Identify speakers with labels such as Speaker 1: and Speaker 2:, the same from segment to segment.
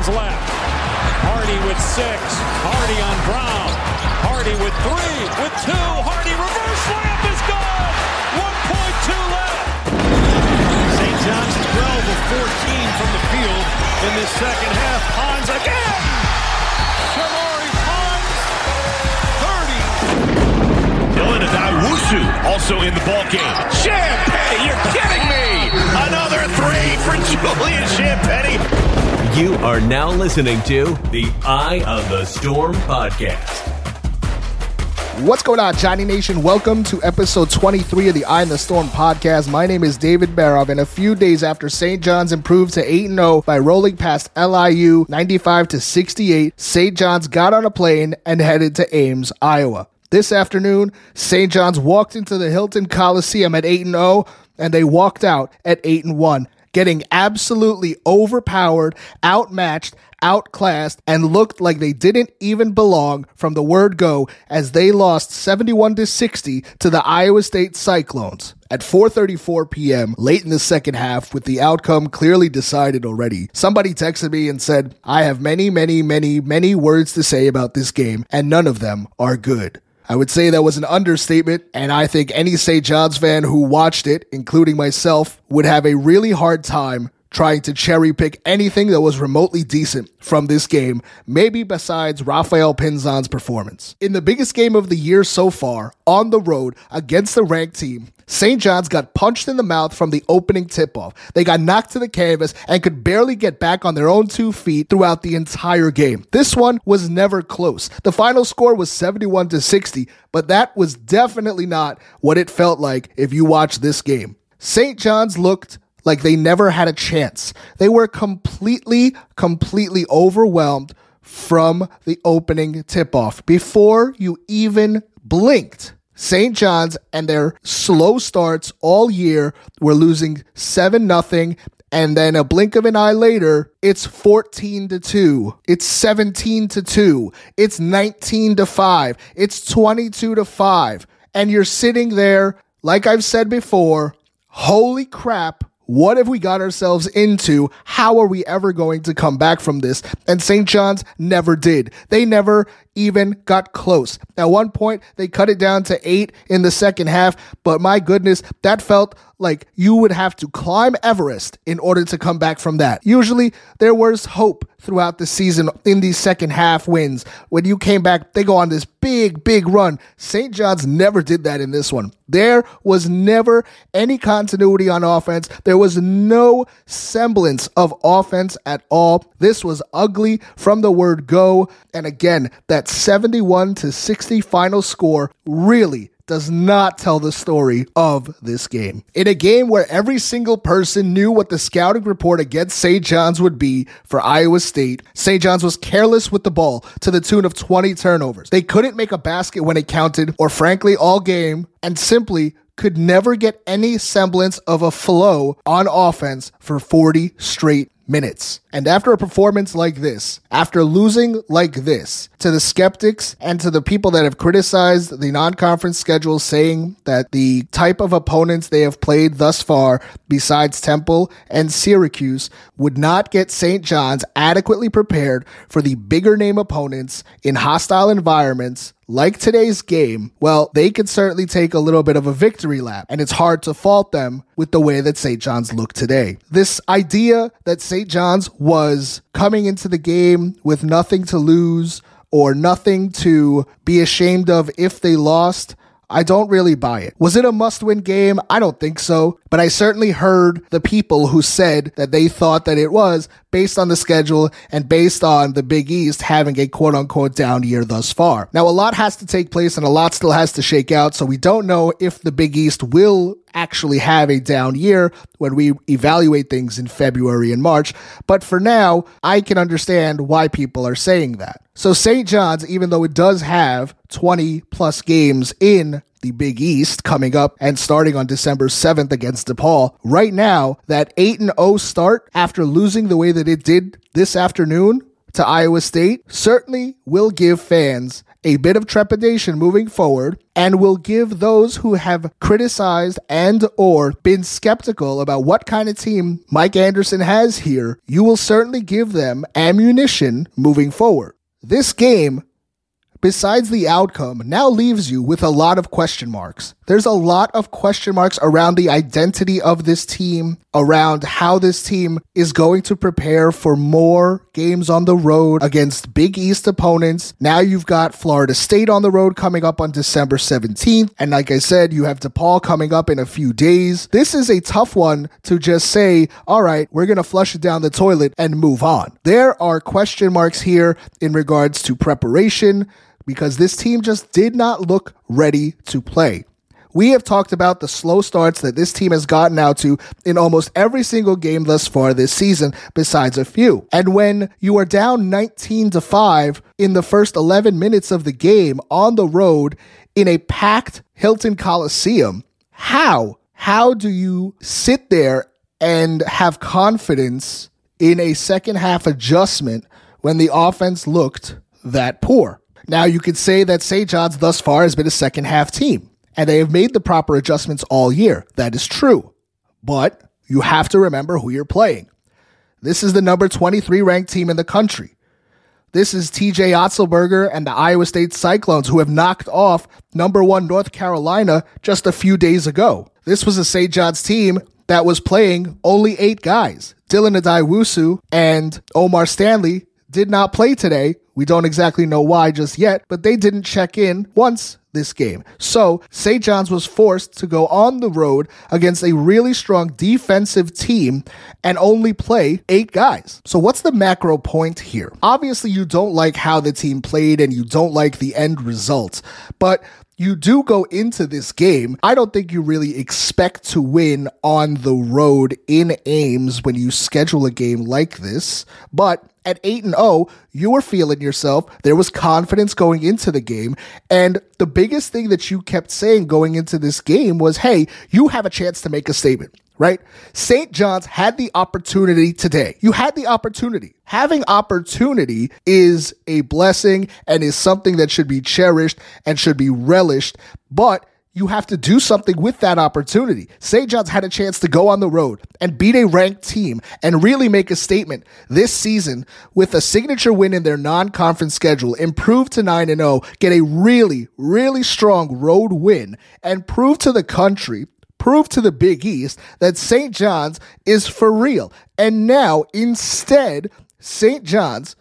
Speaker 1: seconds left. Hardy with six. Hardy on Brown. Hardy with three. With two. Hardy reverse layup is good. 1.2 left.
Speaker 2: St. John's 12 of 14 from the field in this second half. Ponds again. Shamorie Ponds, 30. Dylan Addae-Wusu also in the ball game. Champagnie, you're kidding me! Another three for Julian Champagnie.
Speaker 3: You are now listening to the Eye on the Storm podcast.
Speaker 4: What's going on, Johnny Nation? Welcome to episode 23 of the Eye on the Storm podcast. My name is David Barov, and a few days after St. John's improved to 8 0 by rolling past LIU 95 to 68, St. John's got on a plane and headed to Ames, Iowa. This afternoon, St. John's walked into the Hilton Coliseum at 8 0, and they walked out at 8 and 1 getting absolutely overpowered, outmatched, outclassed, and looked like they didn't even belong from the word go as they lost 71 to 60 to the Iowa State Cyclones. At 4:34 p.m. late in the second half with the outcome clearly decided already. Somebody texted me and said, "I have many, many, many, many words to say about this game and none of them are good." I would say that was an understatement, and I think any St. John's fan who watched it, including myself, would have a really hard time trying to cherry pick anything that was remotely decent from this game, maybe besides Rafael Pinzon's performance. In the biggest game of the year so far, on the road against the ranked team, St. John's got punched in the mouth from the opening tip off. They got knocked to the canvas and could barely get back on their own two feet throughout the entire game. This one was never close. The final score was 71 to 60, but that was definitely not what it felt like if you watched this game. St. John's looked like they never had a chance. They were completely, completely overwhelmed from the opening tip off before you even blinked. St. John's and their slow starts all year were losing 7 nothing and then a blink of an eye later, it's 14 to 2. It's 17 to 2. It's 19 to 5. It's 22 to 5. And you're sitting there, like I've said before, holy crap, what have we got ourselves into? How are we ever going to come back from this? And St. John's never did. They never even got close. At one point, they cut it down to eight in the second half, but my goodness, that felt like you would have to climb Everest in order to come back from that. Usually, there was hope throughout the season in these second half wins. When you came back, they go on this big, big run. St. John's never did that in this one. There was never any continuity on offense. There was no semblance of offense at all. This was ugly from the word go. And again, that 71 to 60 final score really does not tell the story of this game. In a game where every single person knew what the scouting report against St. John's would be for Iowa State, St. John's was careless with the ball to the tune of 20 turnovers. They couldn't make a basket when it counted, or frankly, all game, and simply could never get any semblance of a flow on offense for 40 straight minutes. And after a performance like this, after losing like this to the skeptics and to the people that have criticized the non conference schedule, saying that the type of opponents they have played thus far, besides Temple and Syracuse, would not get St. John's adequately prepared for the bigger name opponents in hostile environments like today's game, well, they could certainly take a little bit of a victory lap, and it's hard to fault them with the way that St. John's look today. This idea that St. John's was coming into the game with nothing to lose or nothing to be ashamed of if they lost. I don't really buy it. Was it a must win game? I don't think so. But I certainly heard the people who said that they thought that it was based on the schedule and based on the Big East having a quote unquote down year thus far. Now, a lot has to take place and a lot still has to shake out. So we don't know if the Big East will actually have a down year when we evaluate things in February and March. But for now, I can understand why people are saying that. So St. John's, even though it does have 20 plus games in the Big East coming up and starting on December 7th against DePaul. Right now, that 8 and 0 start after losing the way that it did this afternoon to Iowa State certainly will give fans a bit of trepidation moving forward and will give those who have criticized and or been skeptical about what kind of team Mike Anderson has here, you will certainly give them ammunition moving forward. This game besides the outcome, now leaves you with a lot of question marks. There's a lot of question marks around the identity of this team, around how this team is going to prepare for more games on the road against Big East opponents. Now you've got Florida State on the road coming up on December 17th. And like I said, you have DePaul coming up in a few days. This is a tough one to just say, all right, we're going to flush it down the toilet and move on. There are question marks here in regards to preparation because this team just did not look ready to play. We have talked about the slow starts that this team has gotten out to in almost every single game thus far this season, besides a few. And when you are down 19 to 5 in the first 11 minutes of the game on the road in a packed Hilton Coliseum, how? How do you sit there and have confidence in a second half adjustment when the offense looked that poor? Now, you could say that St. John's thus far has been a second half team, and they have made the proper adjustments all year. That is true. But you have to remember who you're playing. This is the number 23 ranked team in the country. This is TJ Otzelberger and the Iowa State Cyclones, who have knocked off number one North Carolina just a few days ago. This was a St. John's team that was playing only eight guys. Dylan Addae-Wusu and Omar Stanley did not play today we don't exactly know why just yet, but they didn't check in once this game. So St. John's was forced to go on the road against a really strong defensive team and only play eight guys. So what's the macro point here? Obviously, you don't like how the team played and you don't like the end result, but you do go into this game. I don't think you really expect to win on the road in Ames when you schedule a game like this, but at 8 and 0, you were feeling yourself. There was confidence going into the game. And the biggest thing that you kept saying going into this game was, hey, you have a chance to make a statement, right? St. John's had the opportunity today. You had the opportunity. Having opportunity is a blessing and is something that should be cherished and should be relished. But you have to do something with that opportunity. St. John's had a chance to go on the road and beat a ranked team and really make a statement this season with a signature win in their non-conference schedule, improve to 9 and 0, get a really really strong road win and prove to the country prove to the Big East that St. John's is for real. And now instead St. John's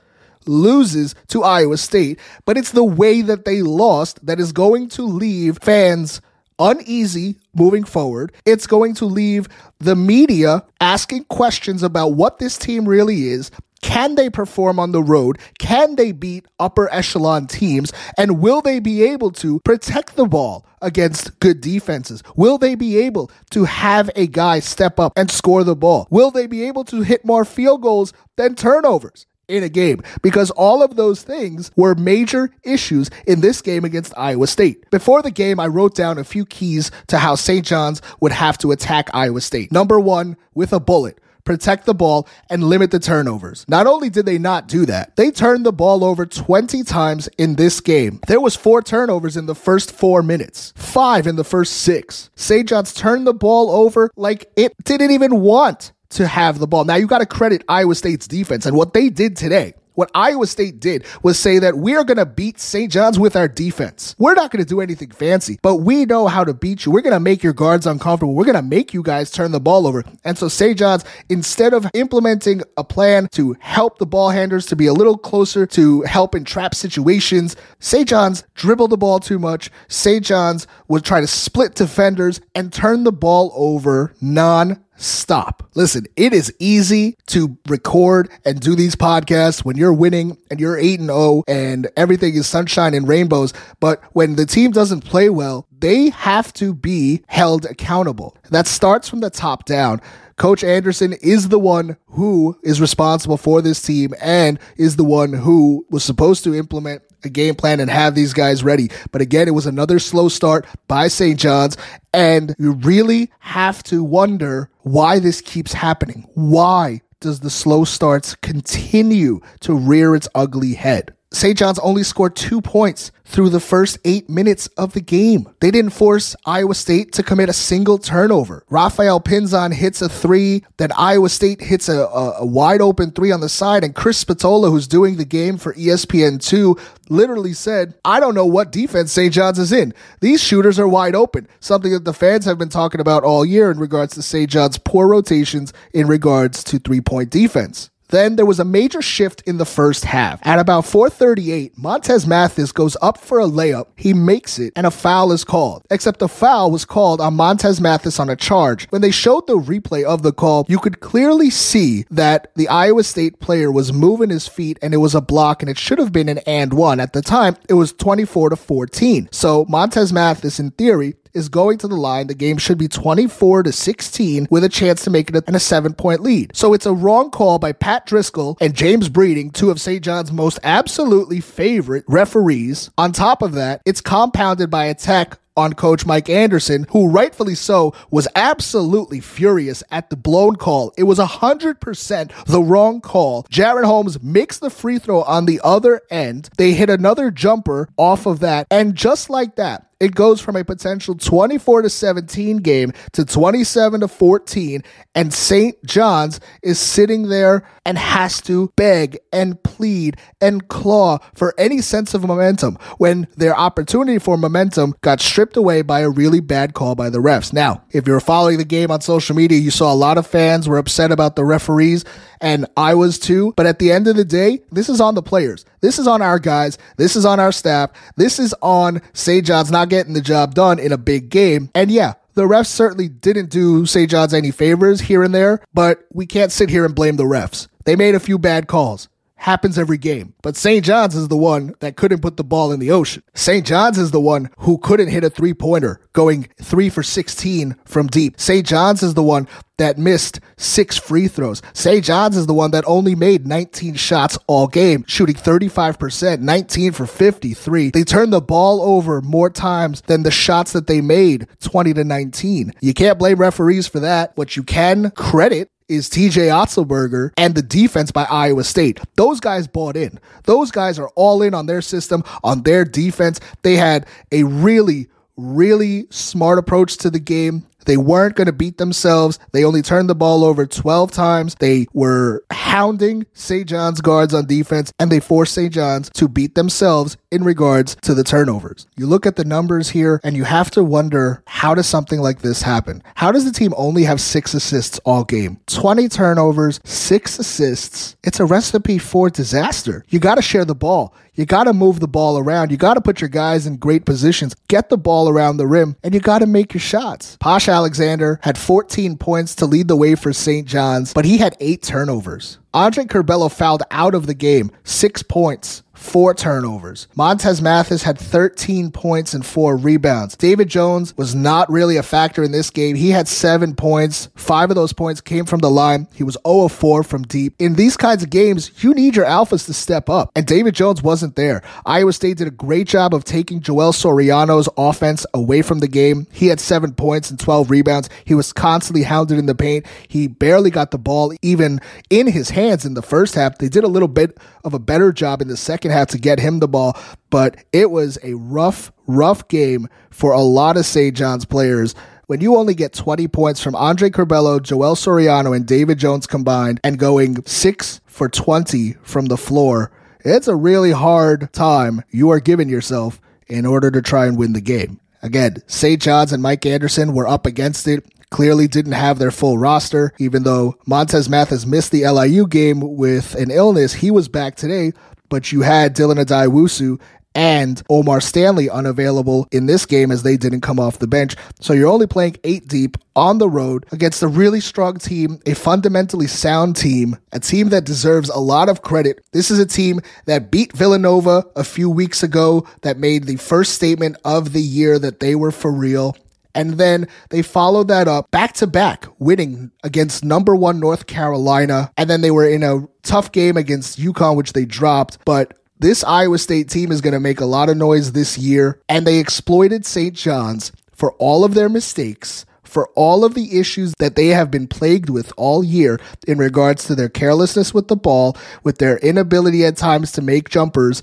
Speaker 4: loses to Iowa State, but it's the way that they lost that is going to leave fans uneasy moving forward. It's going to leave the media asking questions about what this team really is. Can they perform on the road? Can they beat upper echelon teams? And will they be able to protect the ball against good defenses? Will they be able to have a guy step up and score the ball? Will they be able to hit more field goals than turnovers? in a game because all of those things were major issues in this game against Iowa State. Before the game, I wrote down a few keys to how St. John's would have to attack Iowa State. Number one, with a bullet. Protect the ball and limit the turnovers. Not only did they not do that, they turned the ball over 20 times in this game. There was four turnovers in the first four minutes, five in the first six. St. John's turned the ball over like it didn't even want to have the ball. Now you got to credit Iowa State's defense and what they did today. What Iowa State did was say that we're going to beat St. John's with our defense. We're not going to do anything fancy, but we know how to beat you. We're going to make your guards uncomfortable. We're going to make you guys turn the ball over. And so St. John's, instead of implementing a plan to help the ball handlers to be a little closer to help in trap situations, St. John's dribbled the ball too much. St. John's would try to split defenders and turn the ball over non stop. Listen, it is easy to record and do these podcasts when you're winning and you're 8 and 0 and everything is sunshine and rainbows, but when the team doesn't play well, they have to be held accountable. That starts from the top down. Coach Anderson is the one who is responsible for this team and is the one who was supposed to implement a game plan and have these guys ready. But again, it was another slow start by St. John's. And you really have to wonder why this keeps happening. Why does the slow starts continue to rear its ugly head? St. John's only scored two points through the first eight minutes of the game. They didn't force Iowa State to commit a single turnover. Rafael Pinzon hits a three, then Iowa State hits a, a, a wide open three on the side, and Chris Spatola, who's doing the game for ESPN2, literally said, I don't know what defense St. John's is in. These shooters are wide open, something that the fans have been talking about all year in regards to St. John's poor rotations in regards to three point defense. Then there was a major shift in the first half. At about 438, Montez Mathis goes up for a layup. He makes it, and a foul is called. Except the foul was called on Montez Mathis on a charge. When they showed the replay of the call, you could clearly see that the Iowa State player was moving his feet and it was a block and it should have been an and one. At the time, it was 24 to 14. So Montez Mathis, in theory, is going to the line, the game should be 24 to 16 with a chance to make it in a seven point lead. So it's a wrong call by Pat Driscoll and James Breeding, two of St. John's most absolutely favorite referees. On top of that, it's compounded by a tech on coach Mike Anderson, who rightfully so was absolutely furious at the blown call. It was 100% the wrong call. Jaren Holmes makes the free throw on the other end. They hit another jumper off of that. And just like that, it goes from a potential 24 to 17 game to 27 to 14 and St. John's is sitting there and has to beg and plead and claw for any sense of momentum when their opportunity for momentum got stripped away by a really bad call by the refs. Now, if you're following the game on social media, you saw a lot of fans were upset about the referees and I was too, but at the end of the day, this is on the players. This is on our guys. This is on our staff. This is on St. John's not getting the job done in a big game. And yeah, the refs certainly didn't do St. John's any favors here and there, but we can't sit here and blame the refs. They made a few bad calls happens every game. But St. John's is the one that couldn't put the ball in the ocean. St. John's is the one who couldn't hit a three pointer, going three for 16 from deep. St. John's is the one that missed six free throws. St. John's is the one that only made 19 shots all game, shooting 35%, 19 for 53. They turned the ball over more times than the shots that they made, 20 to 19. You can't blame referees for that. What you can credit is TJ Otzelberger and the defense by Iowa State. Those guys bought in. Those guys are all in on their system, on their defense. They had a really, really smart approach to the game. They weren't going to beat themselves. They only turned the ball over 12 times. They were hounding St. John's guards on defense, and they forced St. John's to beat themselves in regards to the turnovers. You look at the numbers here, and you have to wonder how does something like this happen? How does the team only have six assists all game? 20 turnovers, six assists. It's a recipe for disaster. You got to share the ball. You got to move the ball around. You got to put your guys in great positions, get the ball around the rim, and you got to make your shots. Posh Alexander had 14 points to lead the way for St. John's, but he had eight turnovers. Andre Curbelo fouled out of the game, six points four turnovers. Montez Mathis had 13 points and four rebounds. David Jones was not really a factor in this game. He had seven points. Five of those points came from the line. He was 0 of 4 from deep. In these kinds of games, you need your alphas to step up, and David Jones wasn't there. Iowa State did a great job of taking Joel Soriano's offense away from the game. He had seven points and 12 rebounds. He was constantly hounded in the paint. He barely got the ball even in his hands in the first half. They did a little bit of a better job in the second half to get him the ball, but it was a rough, rough game for a lot of St. John's players when you only get 20 points from Andre Curbelo, Joel Soriano, and David Jones combined and going 6 for 20 from the floor, it's a really hard time you are giving yourself in order to try and win the game. Again, St. John's and Mike Anderson were up against it clearly didn't have their full roster. Even though Montez Mathis missed the LIU game with an illness, he was back today. But you had Dylan Addae-Wusu and Omar Stanley unavailable in this game as they didn't come off the bench. So you're only playing eight deep on the road against a really strong team, a fundamentally sound team, a team that deserves a lot of credit. This is a team that beat Villanova a few weeks ago, that made the first statement of the year that they were for real. And then they followed that up back to back, winning against number one North Carolina. And then they were in a tough game against UConn, which they dropped. But this Iowa State team is going to make a lot of noise this year. And they exploited St. John's for all of their mistakes for all of the issues that they have been plagued with all year in regards to their carelessness with the ball, with their inability at times to make jumpers.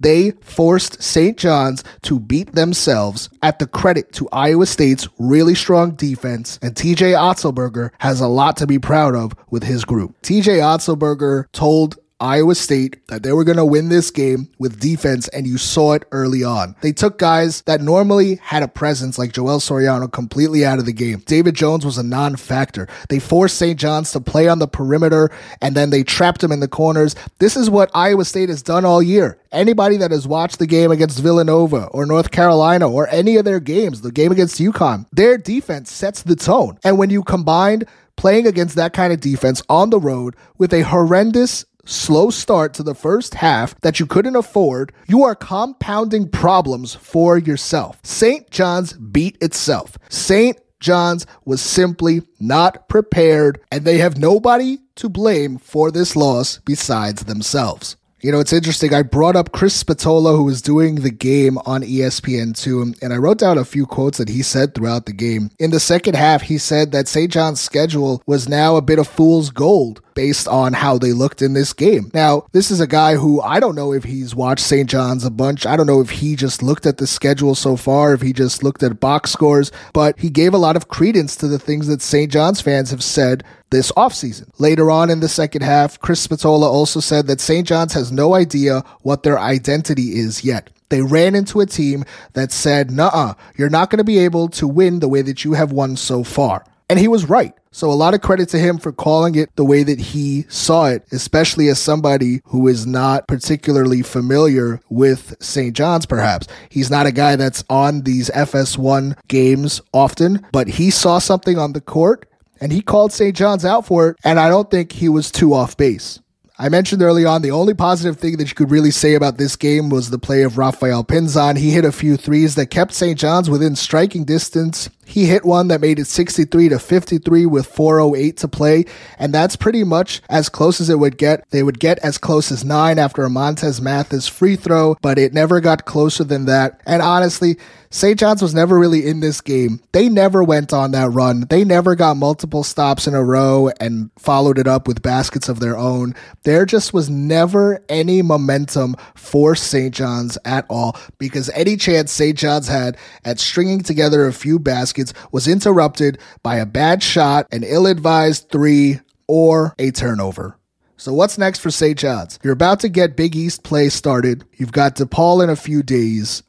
Speaker 4: They forced St. John's to beat themselves at the credit to Iowa State's really strong defense, and TJ Otzelberger has a lot to be proud of with his group. TJ Otzelberger told Iowa State that they were going to win this game with defense, and you saw it early on. They took guys that normally had a presence, like Joel Soriano, completely out of the game. David Jones was a non factor. They forced St. John's to play on the perimeter, and then they trapped him in the corners. This is what Iowa State has done all year. Anybody that has watched the game against Villanova or North Carolina or any of their games, the game against UConn, their defense sets the tone. And when you combine playing against that kind of defense on the road with a horrendous slow start to the first half that you couldn't afford, you are compounding problems for yourself. St. John's beat itself. St. John's was simply not prepared, and they have nobody to blame for this loss besides themselves. You know, it's interesting. I brought up Chris Spatola, who was doing the game on ESPN2, and I wrote down a few quotes that he said throughout the game. In the second half, he said that St. John's schedule was now a bit of fool's gold based on how they looked in this game. Now, this is a guy who I don't know if he's watched St. John's a bunch. I don't know if he just looked at the schedule so far, if he just looked at box scores, but he gave a lot of credence to the things that St. John's fans have said this offseason. Later on in the second half, Chris Spatola also said that St. John's has no idea what their identity is yet. They ran into a team that said, nah, you're not going to be able to win the way that you have won so far. And he was right. So a lot of credit to him for calling it the way that he saw it, especially as somebody who is not particularly familiar with St. John's, perhaps. He's not a guy that's on these FS1 games often, but he saw something on the court and he called St. John's out for it. And I don't think he was too off base. I mentioned early on the only positive thing that you could really say about this game was the play of Rafael Pinzon. He hit a few threes that kept St. John's within striking distance. He hit one that made it 63 to 53 with 408 to play, and that's pretty much as close as it would get. They would get as close as 9 after a Montez Mathis free throw, but it never got closer than that. And honestly, St. John's was never really in this game. They never went on that run. They never got multiple stops in a row and followed it up with baskets of their own. There just was never any momentum for St. John's at all because any chance St. John's had at stringing together a few baskets was interrupted by a bad shot, an ill advised three, or a turnover. So what's next for St. John's? You're about to get Big East play started. You've got DePaul in a few days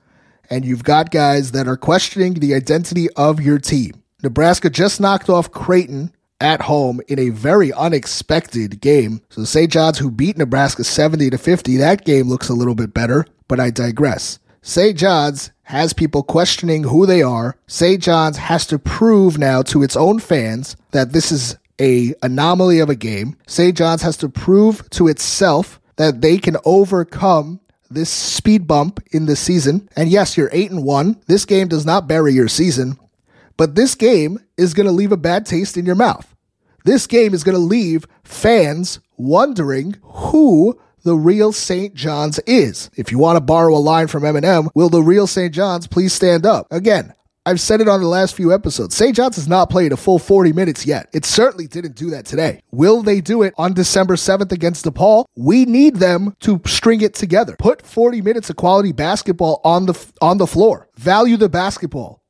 Speaker 4: and you've got guys that are questioning the identity of your team. Nebraska just knocked off Creighton at home in a very unexpected game. So St. John's who beat Nebraska 70 to 50, that game looks a little bit better, but I digress. St. John's has people questioning who they are. St. John's has to prove now to its own fans that this is a anomaly of a game. St. John's has to prove to itself that they can overcome this speed bump in the season. And yes, you're 8 and 1. This game does not bury your season, but this game is going to leave a bad taste in your mouth. This game is going to leave fans wondering who the real St. John's is. If you want to borrow a line from Eminem, will the real St. John's please stand up? Again, I've said it on the last few episodes. St. John's has not played a full 40 minutes yet. It certainly didn't do that today. Will they do it on December 7th against DePaul? We need them to string it together. Put 40 minutes of quality basketball on the on the floor. Value the basketball.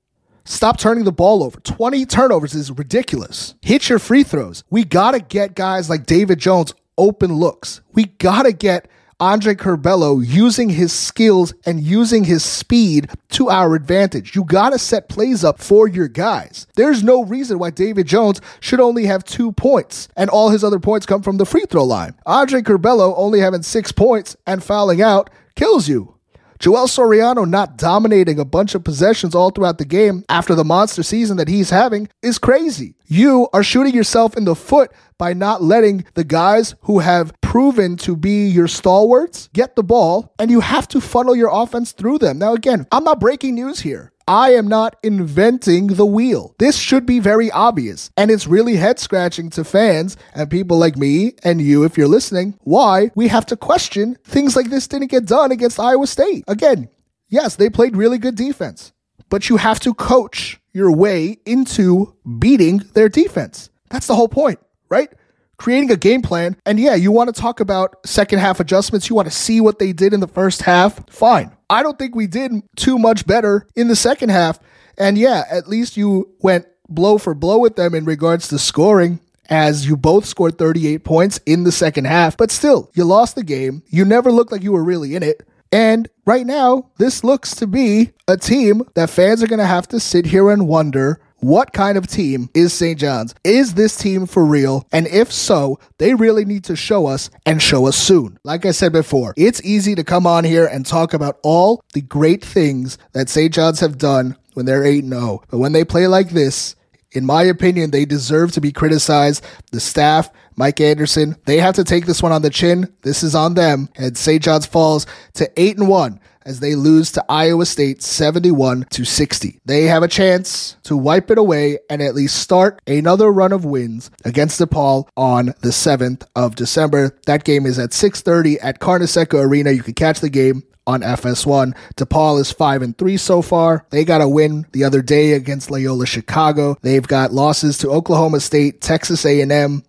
Speaker 4: Stop turning the ball over. 20 turnovers is ridiculous. Hit your free throws. We got to get guys like David Jones open looks. We got to get Andre Curbelo using his skills and using his speed to our advantage. You got to set plays up for your guys. There's no reason why David Jones should only have two points and all his other points come from the free throw line. Andre Curbelo only having six points and fouling out kills you. Joel Soriano not dominating a bunch of possessions all throughout the game after the monster season that he's having is crazy. You are shooting yourself in the foot by not letting the guys who have proven to be your stalwarts get the ball, and you have to funnel your offense through them. Now, again, I'm not breaking news here. I am not inventing the wheel. This should be very obvious. And it's really head scratching to fans and people like me and you, if you're listening, why we have to question things like this didn't get done against Iowa State. Again, yes, they played really good defense. but you have to coach your way into beating their defense. That's the whole point, right? Creating a game plan. And yeah, you want to talk about second half adjustments. You want to see what they did in the first half. Fine. I don't think we did too much better in the second half. And yeah, at least you went blow for blow with them in regards to scoring as you both scored 38 points in the second half. But still, you lost the game. You never looked like you were really in it. And right now, this looks to be a team that fans are going to have to sit here and wonder what kind of team is St. John's? Is this team for real? And if so, they really need to show us and show us soon. Like I said before, it's easy to come on here and talk about all the great things that St. John's have done when they're 8 0. But when they play like this, in my opinion, they deserve to be criticized. The staff, Mike Anderson, they have to take this one on the chin. This is on them. And St. John's falls to 8 and 1 as they lose to Iowa State 71 to 60. They have a chance to wipe it away and at least start another run of wins against DePaul on the 7th of December. That game is at 6:30 at Carnesecca Arena. You can catch the game on FS1. DePaul is 5 and 3 so far. They got a win the other day against Loyola Chicago. They've got losses to Oklahoma State, Texas A&M,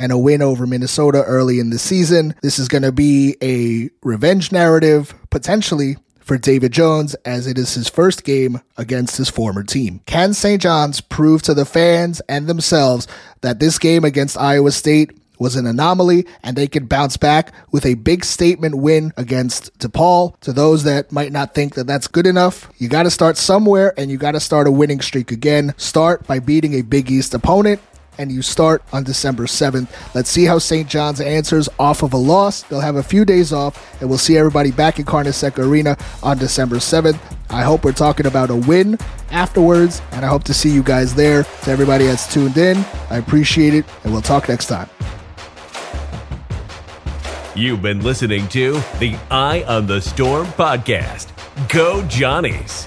Speaker 4: and a win over Minnesota early in the season. This is going to be a revenge narrative potentially for David Jones as it is his first game against his former team. Can St. John's prove to the fans and themselves that this game against Iowa State was an anomaly and they could bounce back with a big statement win against DePaul. To those that might not think that that's good enough, you got to start somewhere and you got to start a winning streak again. Start by beating a Big East opponent and you start on December 7th. Let's see how St. John's answers off of a loss. They'll have a few days off, and we'll see everybody back in Carnesecca Arena on December 7th. I hope we're talking about a win afterwards, and I hope to see you guys there. To everybody that's tuned in, I appreciate it, and we'll talk next time.
Speaker 3: You've been listening to the Eye on the Storm podcast. Go Johnnies.